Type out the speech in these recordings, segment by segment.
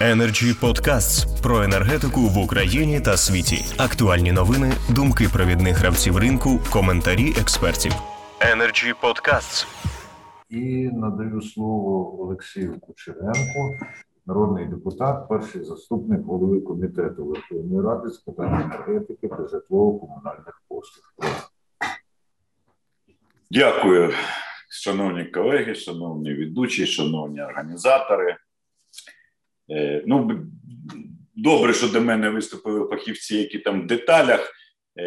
Energy Podcasts про енергетику в Україні та світі. Актуальні новини, думки провідних гравців ринку, коментарі експертів. Energy Podcasts. І надаю слово Олексію Кучеренку, народний депутат, перший заступник голови комітету Верховної Ради з питань енергетики та житлово-комунальних послуг. Дякую, шановні колеги, шановні ведучі, шановні організатори. Е, ну, добре, що до мене виступили фахівці, які там в деталях е,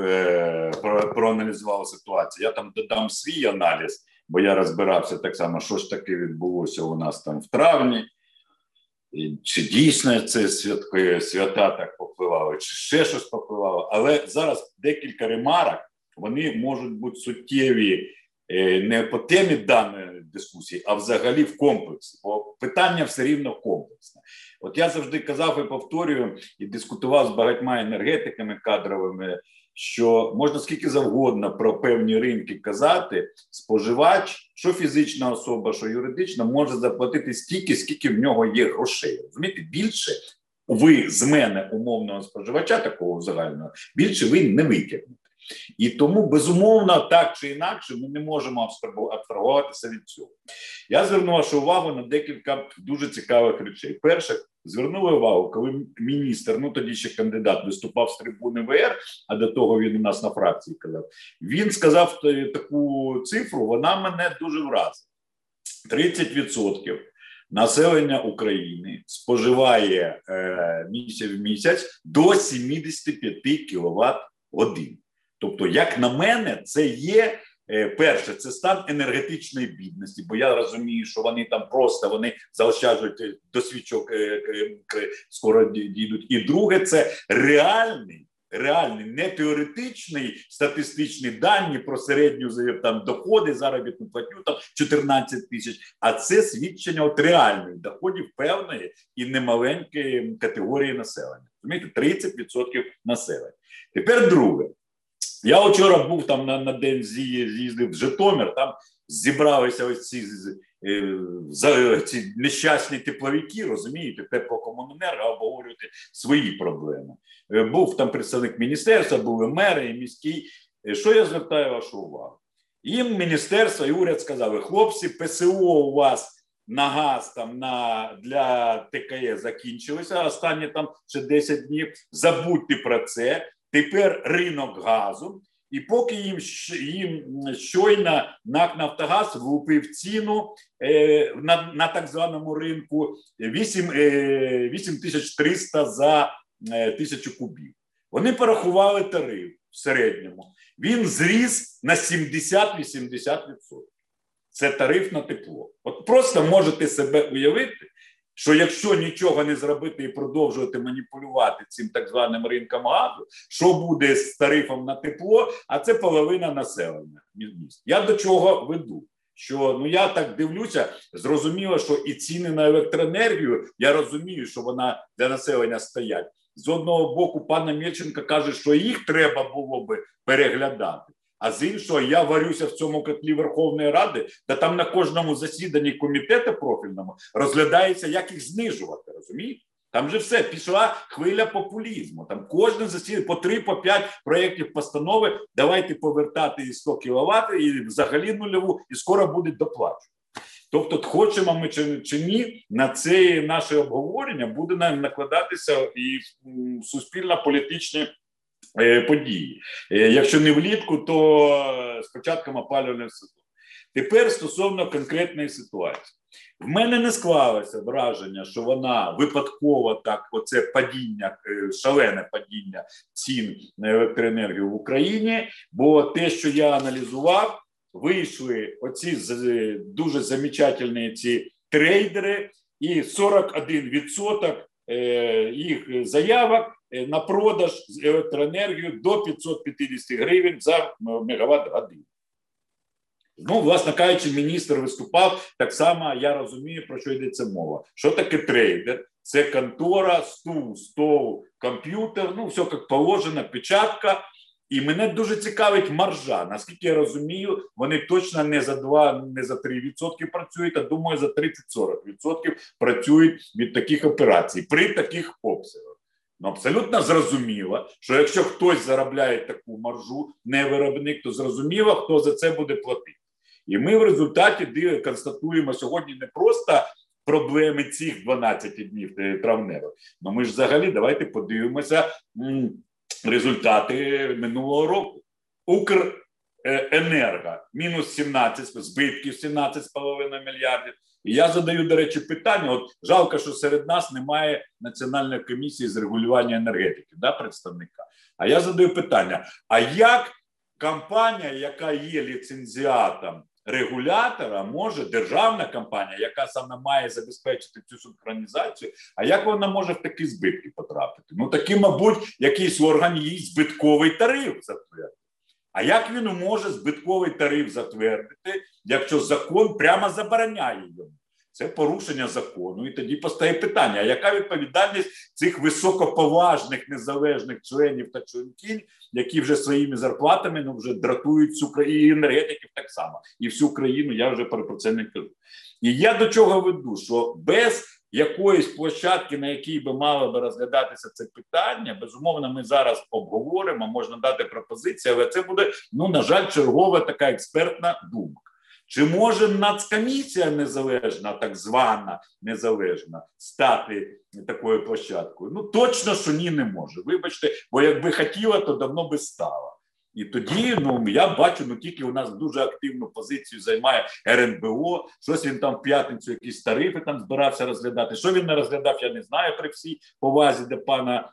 е, проаналізували ситуацію. Я там додам свій аналіз, бо я розбирався так само, що ж таке відбулося у нас там в травні. Чи дійсно це святки, свята так попливали, чи ще щось попливало. Але зараз декілька ремарок вони можуть бути суттєві не по темі даної дискусії, а взагалі в комплексі, бо питання все рівно комплексне. От я завжди казав і повторюю, і дискутував з багатьма енергетиками кадровими. Що можна скільки завгодно про певні ринки казати, споживач, що фізична особа, що юридична, може заплатити стільки, скільки в нього є грошей. Розумієте, більше ви з мене умовного споживача, такого загального, більше ви не витягнете. І тому, безумовно, так чи інакше, ми не можемо абстрагуватися від цього. Я звернув вашу увагу на декілька дуже цікавих речей. Перше, звернули увагу, коли міністр, ну тоді ще кандидат, виступав з трибуни ВР, а до того він у нас на фракції казав. Він сказав таку цифру, вона мене дуже вразила: 30% населення України споживає е, місяць в місяць до 75 кВт годин. Тобто, як на мене, це є е, перше, це стан енергетичної бідності, бо я розумію, що вони там просто вони заощаджують е, до е, скоро дійдуть. І друге, це реальний. Реальний, не теоретичний статистичні дані про середню там доходи, заробітну платню там 14 тисяч, а це свідчення от реальних доходів певної і немаленької категорії населення. Розумієте, 30% населення. Тепер друге. Я вчора був там на на день з'їздив в Житомир, там зібралися ось ці е, ці нещасні тепловики, розумієте, теплокомуненерго обговорювати свої проблеми. Е, був там представник міністерства, були мери і міський. Е, що я звертаю вашу увагу? Їм міністерство і уряд сказали: хлопці, ПСО у вас на газ там на для ТКЕ закінчилося останні там ще 10 днів. Забудьте про це. Тепер ринок газу, і поки їм їм щойно НАК Нафтогаз влупив ціну е, на на так званому ринку 8 е, 8300 за е, тисячу кубів. Вони порахували тариф в середньому. Він зріс на 70-80%. Це тариф на тепло. От просто можете себе уявити, що якщо нічого не зробити і продовжувати маніпулювати цим так званим ринком газу, що буде з тарифом на тепло, а це половина населення міст. Я до чого веду? Що ну я так дивлюся, зрозуміло, що і ціни на електроенергію, я розумію, що вона для населення стоять. З одного боку, пана Мєченка каже, що їх треба було би переглядати. А з іншого, я варюся в цьому котлі Верховної Ради, та там на кожному засіданні комітету профільному розглядається, як їх знижувати. Розумієте? Там же все пішла хвиля популізму. Там кожен засідання по три, по п'ять проєктів постанови. Давайте повертати і 100 кВт, і взагалі нульову, і скоро буде доплачувати. Тобто, хочемо ми чи, ні, на це наше обговорення буде нам накладатися і суспільно політичні Е, події. Е, якщо не влітку, то з початком опалювального сезону. Тепер стосовно конкретної ситуації. В мене не склалося враження, що вона випадково так, оце падіння, е, шалене падіння цін на електроенергію в Україні. Бо те, що я аналізував, вийшли оці дуже замечательні ці трейдери, і 41% їх заявок Е, на продаж з електроенергію до 550 гривень за мегаватт годину. Ну, власне кажучи, міністр виступав так само. Я розумію, про що йдеться мова. Що таке трейдер? Це контора, стул, стол, комп'ютер, ну все як положено, печатка. І мене дуже цікавить маржа. Наскільки я розумію, вони точно не за 2, не за 3% працюють, а думаю, за 30-40% працюють від таких операцій при таких обсягах. Ну, абсолютно зрозуміло, що якщо хтось заробляє таку маржу, не виробник, то зрозуміло, хто за це буде платити. І ми в результаті констатуємо сьогодні не просто проблеми цих 12 днів травневих, ну ми ж взагалі давайте подивимося результати минулого року. Укренерго мінус 17, збитків 17,5 мільярдів. І я задаю, до речі, питання: от жалко, що серед нас немає національної комісії з регулювання енергетики, да, представника. А я задаю питання: а як компанія, яка є ліцензіатом регулятора, може державна компанія, яка саме має забезпечити цю синхронізацію, а як вона може в такі збитки потрапити? Ну таки, мабуть, якийсь орган їй збитковий тариф затвердити. А як він може збитковий тариф затвердити, якщо закон прямо забороняє йому? Це порушення закону, і тоді постає питання: а яка відповідальність цих високоповажних незалежних членів та членків, які вже своїми зарплатами ну вже дратують країну і енергетиків так само, і всю країну я вже про це не кажу. І я до чого веду, що без якоїсь площадки, на якій би мало би розглядатися це питання, безумовно, ми зараз обговоримо, можна дати пропозиції, але це буде, ну на жаль, чергова така експертна думка. Чи може нацкомісія незалежна, так звана незалежна, стати такою площадкою? Ну точно, що ні, не може. Вибачте, бо якби хотіла, то давно би стала. І тоді ну я бачу, ну тільки у нас дуже активну позицію займає РНБО. Щось він там в п'ятницю, якісь тарифи там збирався розглядати. Що він не розглядав, я не знаю при всій повазі до пана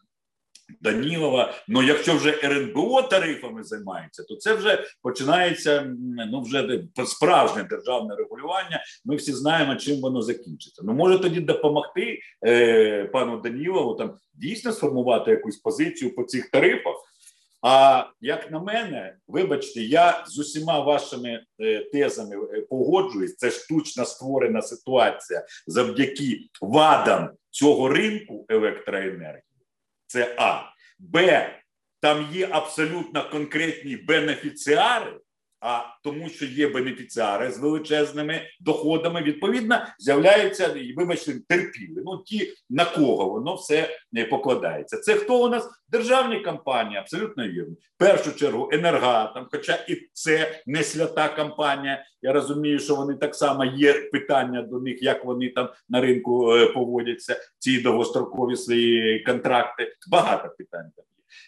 Данілова. Ну якщо вже РНБО тарифами займається, то це вже починається ну вже справжнє державне регулювання. Ми всі знаємо, чим воно закінчиться. Ну може тоді допомогти е, пану Данілову там дійсно сформувати якусь позицію по цих тарифах. А як на мене, вибачте, я з усіма вашими е, тезами е, погоджуюсь. Це штучно створена ситуація завдяки вадам цього ринку електроенергії. Це А. Б. Там є абсолютно конкретні бенефіціари, а тому, що є бенефіціари з величезними доходами, відповідно, з'являються, вибачте, терпіли. Ну, ті, на кого воно все не покладається. Це хто у нас? Державні компанії, абсолютно вірно. В першу чергу енергатом, хоча і це не свята компанія. Я розумію, що вони так само є питання до них, як вони там на ринку е, поводяться, ці довгострокові свої контракти. Багато питань.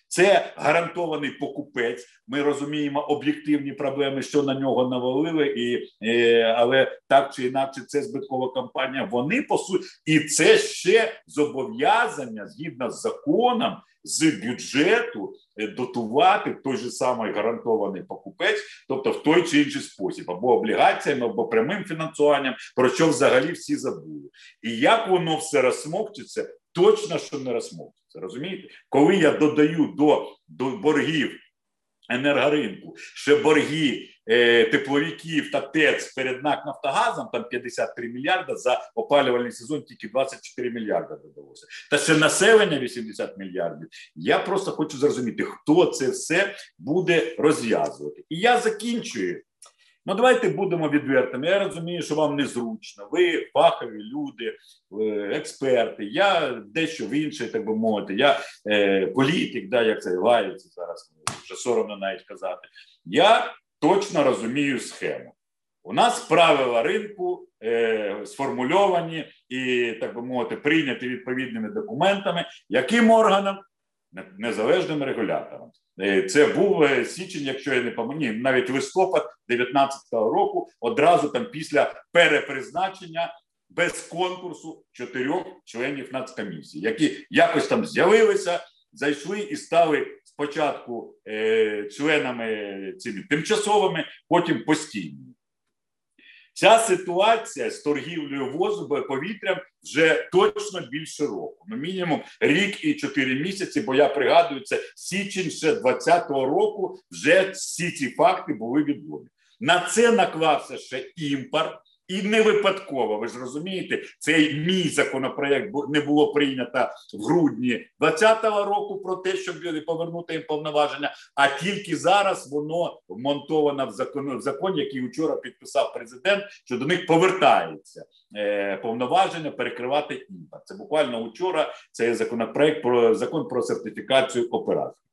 Це гарантований покупець. Ми розуміємо об'єктивні проблеми, що на нього навалили, і е, але так чи інакше, це збиткова компанія. Вони по суті, і це ще зобов'язання згідно з законом з бюджету е, дотувати той же самий гарантований покупець, тобто в той чи інший спосіб, або облігаціями, або прямим фінансуванням, про що взагалі всі забули, і як воно все розсмокчиться, точно що не розсмокчиться. Розумієте, коли я додаю до, до боргів енергоринку ще борги е, тепловиків та ТЕЦ перед НАК Нафтогазом, там 53 мільярда за опалювальний сезон, тільки 24 мільярда додалося. Та ще населення 80 мільярдів. Я просто хочу зрозуміти, хто це все буде розв'язувати. І я закінчую. Ну, давайте будемо відвертими. Я розумію, що вам незручно. Ви фахові люди, е, експерти. Я дещо в інший, так би мовити. Я е, політик, да, як це лається зараз, вже соромно навіть казати. Я точно розумію схему. У нас правила ринку е, сформульовані і, так би мовити, прийняті відповідними документами, яким органом незалежним регулятором. Е, це був е, січень, якщо я не пам'ятаю, навіть листопад 2019 року, одразу там після перепризначення без конкурсу чотирьох членів нацкомісії, які якось там з'явилися, зайшли і стали спочатку е, членами цими тимчасовими, потім постійними. Ця ситуація з торгівлею возу повітрям вже точно більше року. Ну, мінімум рік і чотири місяці. Бо я пригадую, це січень ще 20-го року. Вже всі ці факти були відомі. На це наклався ще імпорт. І не випадково, ви ж розумієте, цей мій законопроект не було прийнято в грудні 2020 року про те, щоб повернути їм повноваження. А тільки зараз воно вмонтовано в закон, в закон, який вчора підписав президент, що до них повертається е, повноваження перекривати імпорт. Це буквально вчора. Це законопроект про закон про сертифікацію операцій.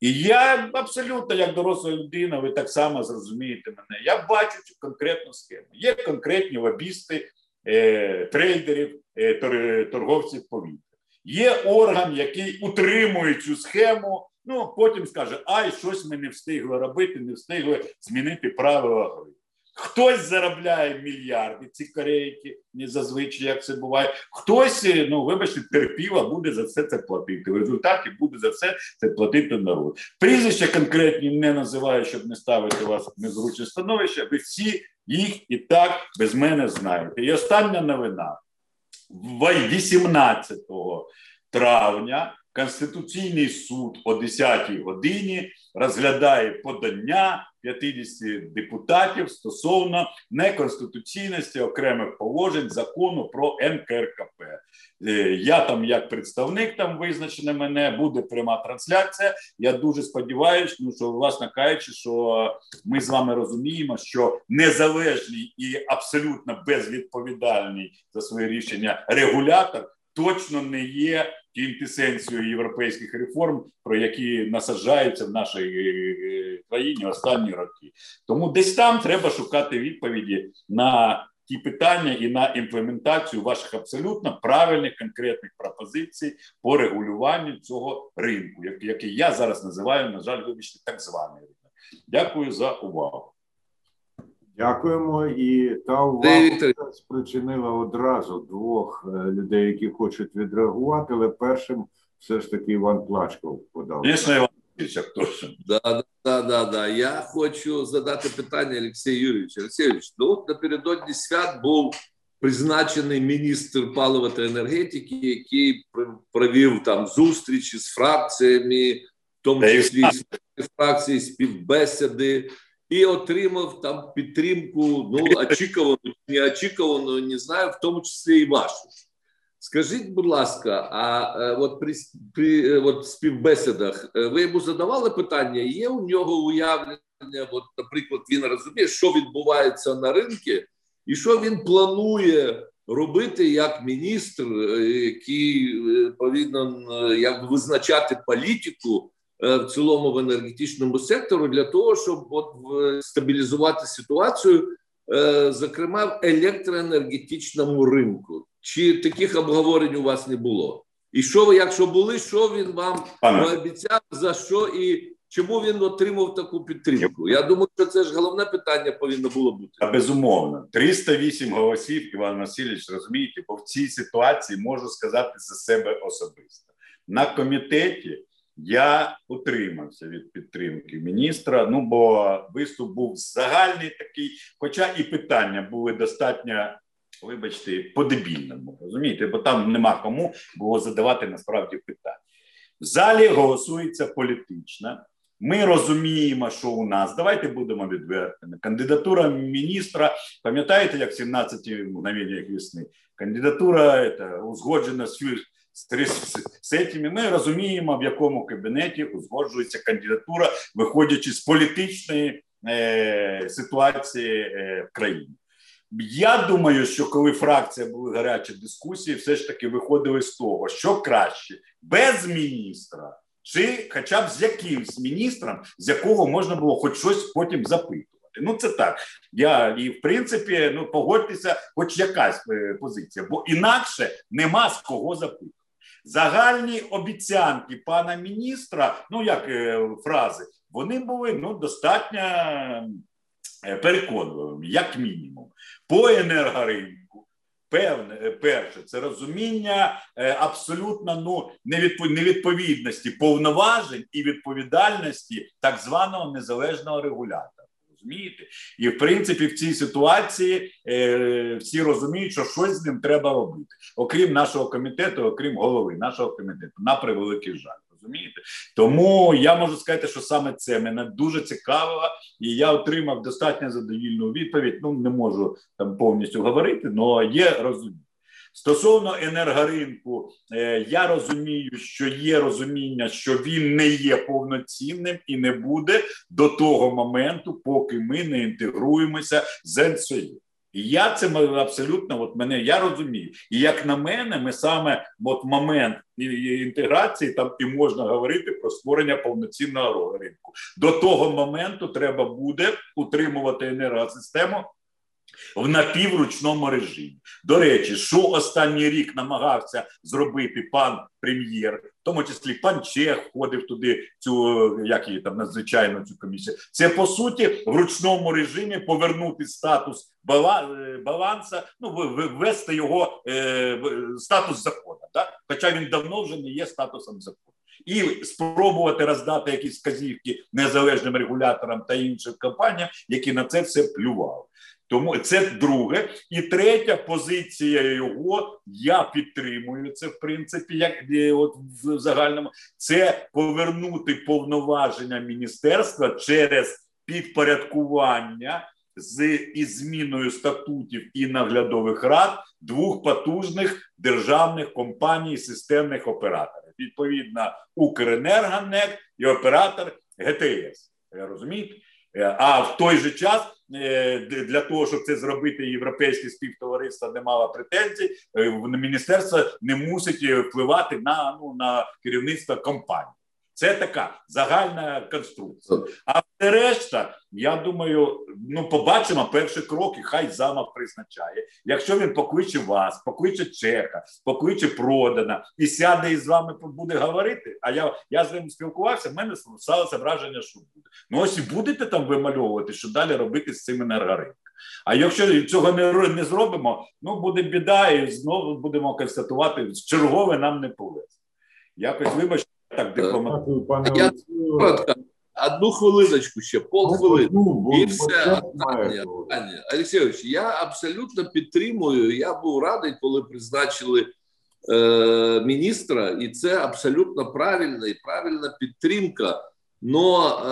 І я абсолютно, як доросла людина, ви так само зрозумієте мене. Я бачу цю конкретну схему. Є конкретні лобісти е, трейдерів, е, торговців повітря. Є орган, який утримує цю схему. Ну потім скаже: ай, щось ми не встигли робити, не встигли змінити правила гри. Хтось заробляє мільярди ці корейки, не зазвичай як це буває. Хтось, е, ну вибачте, терпіла, буде за все це платити. В результаті буде за все це платити народ. Прізвища конкретні не називаю, щоб не ставити вас в незручне становище. Ви всі їх і так без мене знаєте. І остання новина 18 травня. Конституційний суд о 10-й годині розглядає подання 50 депутатів стосовно неконституційності окремих положень закону про НКРКП. Е, я там, як представник, там визначене мене, буде пряма трансляція. Я дуже сподіваюся, ну що власне кажучи, що ми з вами розуміємо, що незалежний і абсолютно безвідповідальний за своє рішення регулятор точно не є квінтесенцією європейських реформ, про які насаджаються в нашій е, країні останні роки. Тому десь там треба шукати відповіді на ті питання і на імплементацію ваших абсолютно правильних конкретних пропозицій по регулюванню цього ринку, який я зараз називаю, на жаль, вибачте, так званий ринок. Дякую за увагу. Дякуємо. І та увага спричинила одразу двох е, людей, які хочуть відреагувати, але першим все ж таки Іван Плачков подав. Звісно, Іван Іванович, Да, да, да, да. Я хочу задати питання Олексію Юрійовичу. Олексій Юрійович, ну от напередодні свят був призначений міністр палива та енергетики, який провів там зустрічі з фракціями, в тому числі з фракції співбесіди і отримав там підтримку. Ну очікувану, неочікувану, не знаю, в тому числі і вашу. Скажіть, будь ласка, а е, от при при е, от співбесідах е, ви йому задавали питання? Є у нього уявлення? От, наприклад, він розуміє, що відбувається на ринку, і що він планує робити як міністр, який повинен як визначати політику в цілому в енергетичному сектору для того, щоб от стабілізувати ситуацію, е, зокрема в електроенергетичному ринку. Чи таких обговорень у вас не було? І що ви, якщо були, що він вам обіцяв, за що і чому він отримав таку підтримку? Я думаю, що це ж головне питання повинно було бути. А безумовно, 308 голосів, Іван Васильович, розумієте, бо в цій ситуації можу сказати за себе особисто на комітеті. Я утримався від підтримки міністра. Ну бо виступ був загальний такий, хоча і питання були достатньо, вибачте, по-дебільному, розумієте, бо там нема кому було задавати насправді питання. В залі голосується політично. Ми розуміємо, що у нас давайте будемо відвертими. Кандидатура міністра, пам'ятаєте, як в 17 мгновеннях весни? Кандидатура це, узгоджена з з цими ми розуміємо, в якому кабінеті узгоджується кандидатура, виходячи з політичної е, ситуації е, в країні. Я думаю, що коли фракція були гарячі дискусії, все ж таки виходили з того, що краще без міністра, чи хоча б з якимсь міністром, з якого можна було хоч щось потім запитувати. Ну це так. Я і в принципі ну погодьтеся, хоч якась е, позиція, бо інакше нема з кого запитувати. Загальні обіцянки пана міністра, ну як е, фрази, вони були ну достатньо е, переконливими, як мінімум, по енергоринку. Певне, е, перше, це розуміння абсолютно ну невідповідності повноважень і відповідальності так званого незалежного регулятора розумієте? І в принципі в цій ситуації е, всі розуміють, що щось з ним треба робити, окрім нашого комітету, окрім голови нашого комітету, на превеликий жаль. Розумієте? Тому я можу сказати, що саме це мене дуже цікавило, і я отримав достатньо задовільну відповідь. Ну не можу там повністю говорити, але є розуміння. Стосовно енергоринку, е, я розумію, що є розуміння, що він не є повноцінним і не буде до того моменту, поки ми не інтегруємося з НСОЮ. І я це абсолютно от мене я розумію. І як на мене, ми саме от момент інтеграції там і можна говорити про створення повноцінного ринку. До того моменту треба буде утримувати енергосистему в напівручному режимі. До речі, що останній рік намагався зробити пан прем'єр, в тому числі пан Чех входив туди, цю як її там надзвичайно цю комісію. Це по суті в ручному режимі повернути статус е, баланса, ну ввести його е, статус закону. Так? Хоча він давно вже не є статусом закону. І спробувати роздати якісь вказівки незалежним регуляторам та іншим компаніям, які на це все плювали. Тому це друге. І третя позиція його, я підтримую це, в принципі, як от в загальному, це повернути повноваження міністерства через підпорядкування з із зміною статутів і наглядових рад двох потужних державних компаній, системних операторів. Відповідно, Укренергонек і оператор ГТС. Розумієте? Е, а в той же час е, для того, щоб це зробити, європейське співтовариство не мало претензій, е, міністерство не мусить впливати на ну на керівництво компанії. Це така загальна конструкція. А все решта, я думаю, ну побачимо перші кроки. Хай замок призначає. Якщо він покличе вас, покличе Чеха, покличе продана і сяде і з вами буде говорити. А я я з ним спілкувався. в мене сталося враження, що буде. Ну ось і будете там вимальовувати, що далі робити з цим енергоринком. А якщо цього не не зробимо, ну буде біда, і знову будемо констатувати, чергове нам не повезло. Якось вибачте так дипломатично. пане Я одну хвилиночку ще, полхвилини. Ну, І все. Олексійович, я абсолютно підтримую. Я був радий, коли призначили е, міністра, і це абсолютно правильна і правильна підтримка. Но е,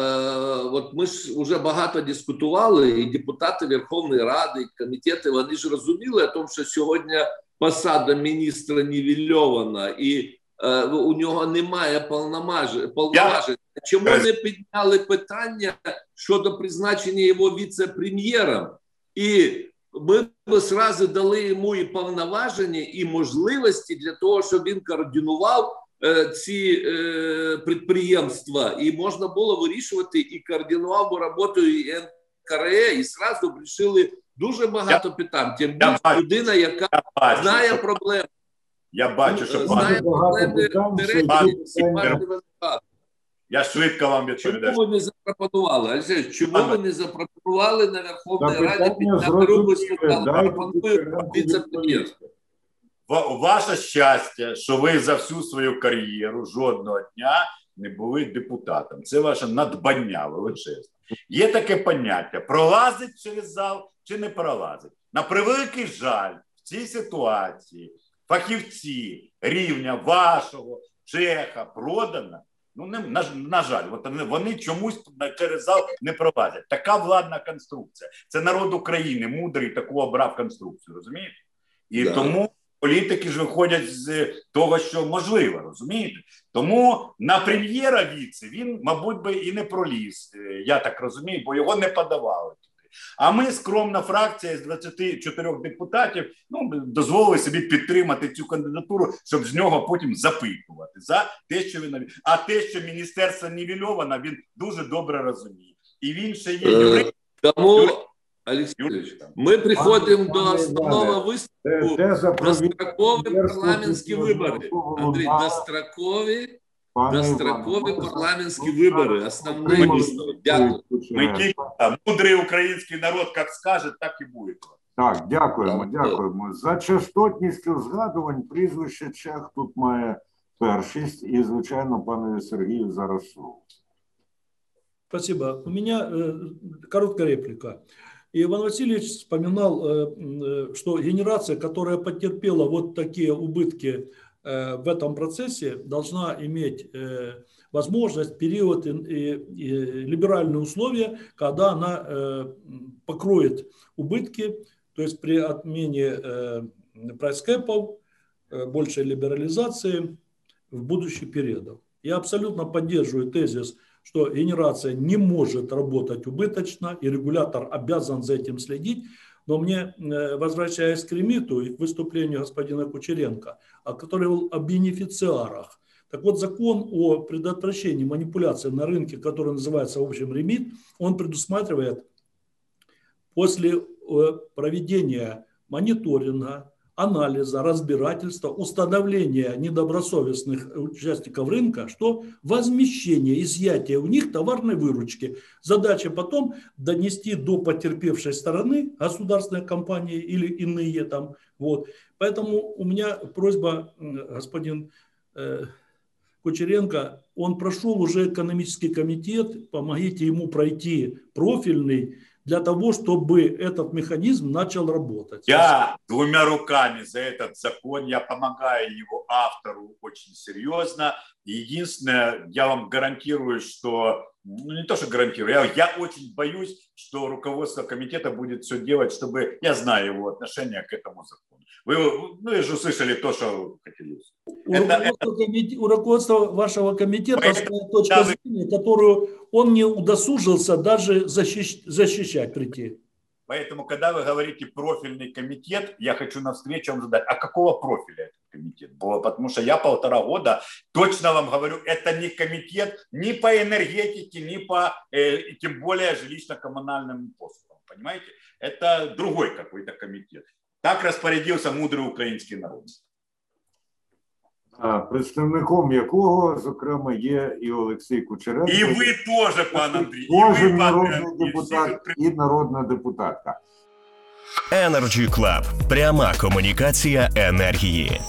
от ми ж вже багато дискутували, і депутати Верховної Ради, і комітети вони ж розуміли, о тому, що сьогодні посада міністра нівельована, і Е, у нього немає повноважень. Чому не підняли питання щодо призначення його віце-прем'єром? І ми б зразу дали йому і повноваження, і можливості для того, щоб він координував е, ці е, підприємства, і можна було вирішувати і координував би роботу і НКРЕ, і зразу б рішили дуже багато питань. Тим більше людина, яка знає проблеми. Я бачу, що пане я швидко вам відповідаю. Чому ви не запропонували? Чому ви не запропонували на Верховній Раді підняти руку сказали, пропоную? Ваше щастя, що ви за всю свою кар'єру жодного дня не були депутатом. Це ваше надбання величезне. Є таке поняття: пролазить через зал чи не пролазить. На превеликий жаль в цій ситуації фахівці рівня вашого чеха продана. Ну не на, на жаль, от вони, вони чомусь через зал не пролазять. Така владна конструкція. Це народ України, мудрий таку обрав конструкцію. Розумієте? І да. тому політики ж виходять з того, що можливо, розумієте? Тому на прем'єра віце він, мабуть, би і не проліз. Е, я так розумію, бо його не подавали. А ми скромна фракція з 24 депутатів ну дозволили собі підтримати цю кандидатуру, щоб з нього потім запитувати за те, що він а те, що міністерство нівельовано, він дуже добре розуміє, і він ще є юрист. Тому Олексійович, ми приходимо до основного виступу дострокові парламентські вибори. Андрій, дострокові Дострокові парламентські вибори. Основний висновок. Дякую. Мудрий український народ, як скаже, так і буде. Так, дякуємо, дякуємо. За частотністю згадувань прізвище Чех тут має першість, і, звичайно, пане Сергію зараз слово. Спасибо. У меня э, короткая реплика. Иван Васильевич вспоминал, э, э, что генерация, которая потерпела вот такие убытки э, в этом процессе должна иметь э, возможность, период и, и- и либеральные условия, когда она э, покроет убытки, то есть при отмене э, прайскэпов, э, большей либерализации в будущих периодах. Я абсолютно поддерживаю тезис, что генерация не может работать убыточно, и регулятор обязан за этим следить. Но мне, э, возвращаясь к Ремиту и к выступлению господина Кучеренко, а который был о бенефициарах. Так вот, закон о предотвращении манипуляций на рынке, который называется в общем Ремит, он предусматривает после э, проведения мониторинга, анализа, разбирательства, установления недобросовестных участников рынка, что возмещение, изъятие у них товарной выручки. Задача потом донести до потерпевшей стороны государственной компании или иные там. Вот. Поэтому у меня просьба, господин э, Кучеренко, он прошел уже экономический комитет, помогите ему пройти профильный для того, чтобы этот механизм начал работать. Я двумя руками за этот закон, я помогаю его автору очень серьезно. Единственное, я вам гарантирую, что, ну не то, что гарантирую, я, я очень боюсь, что руководство комитета будет все делать, чтобы, я знаю его отношение к этому закону. Вы, ну, же услышали то, что хотели. У, Это- руководства комите- у руководства вашего комитета Поэтому, точка да, зрения, которую он не удосужился даже защищ- защищать прийти. Поэтому, когда вы говорите профильный комитет, я хочу навстречу вам задать, а какого профиля этот комитет? Было, потому что я полтора года точно вам говорю, это не комитет ни по энергетике, ни по, э, и тем более жилищно-коммунальным послугам. Понимаете? Это другой какой-то комитет. Так распорядился мудрый украинский народ. а, представником якого, зокрема, є і Олексій Кучеренко. И вы тоже, пан Андрей. И Кожен вы, пан народний Андрей. депутат Все і народна депутатка. Energy Club. пряма комунікація енергії.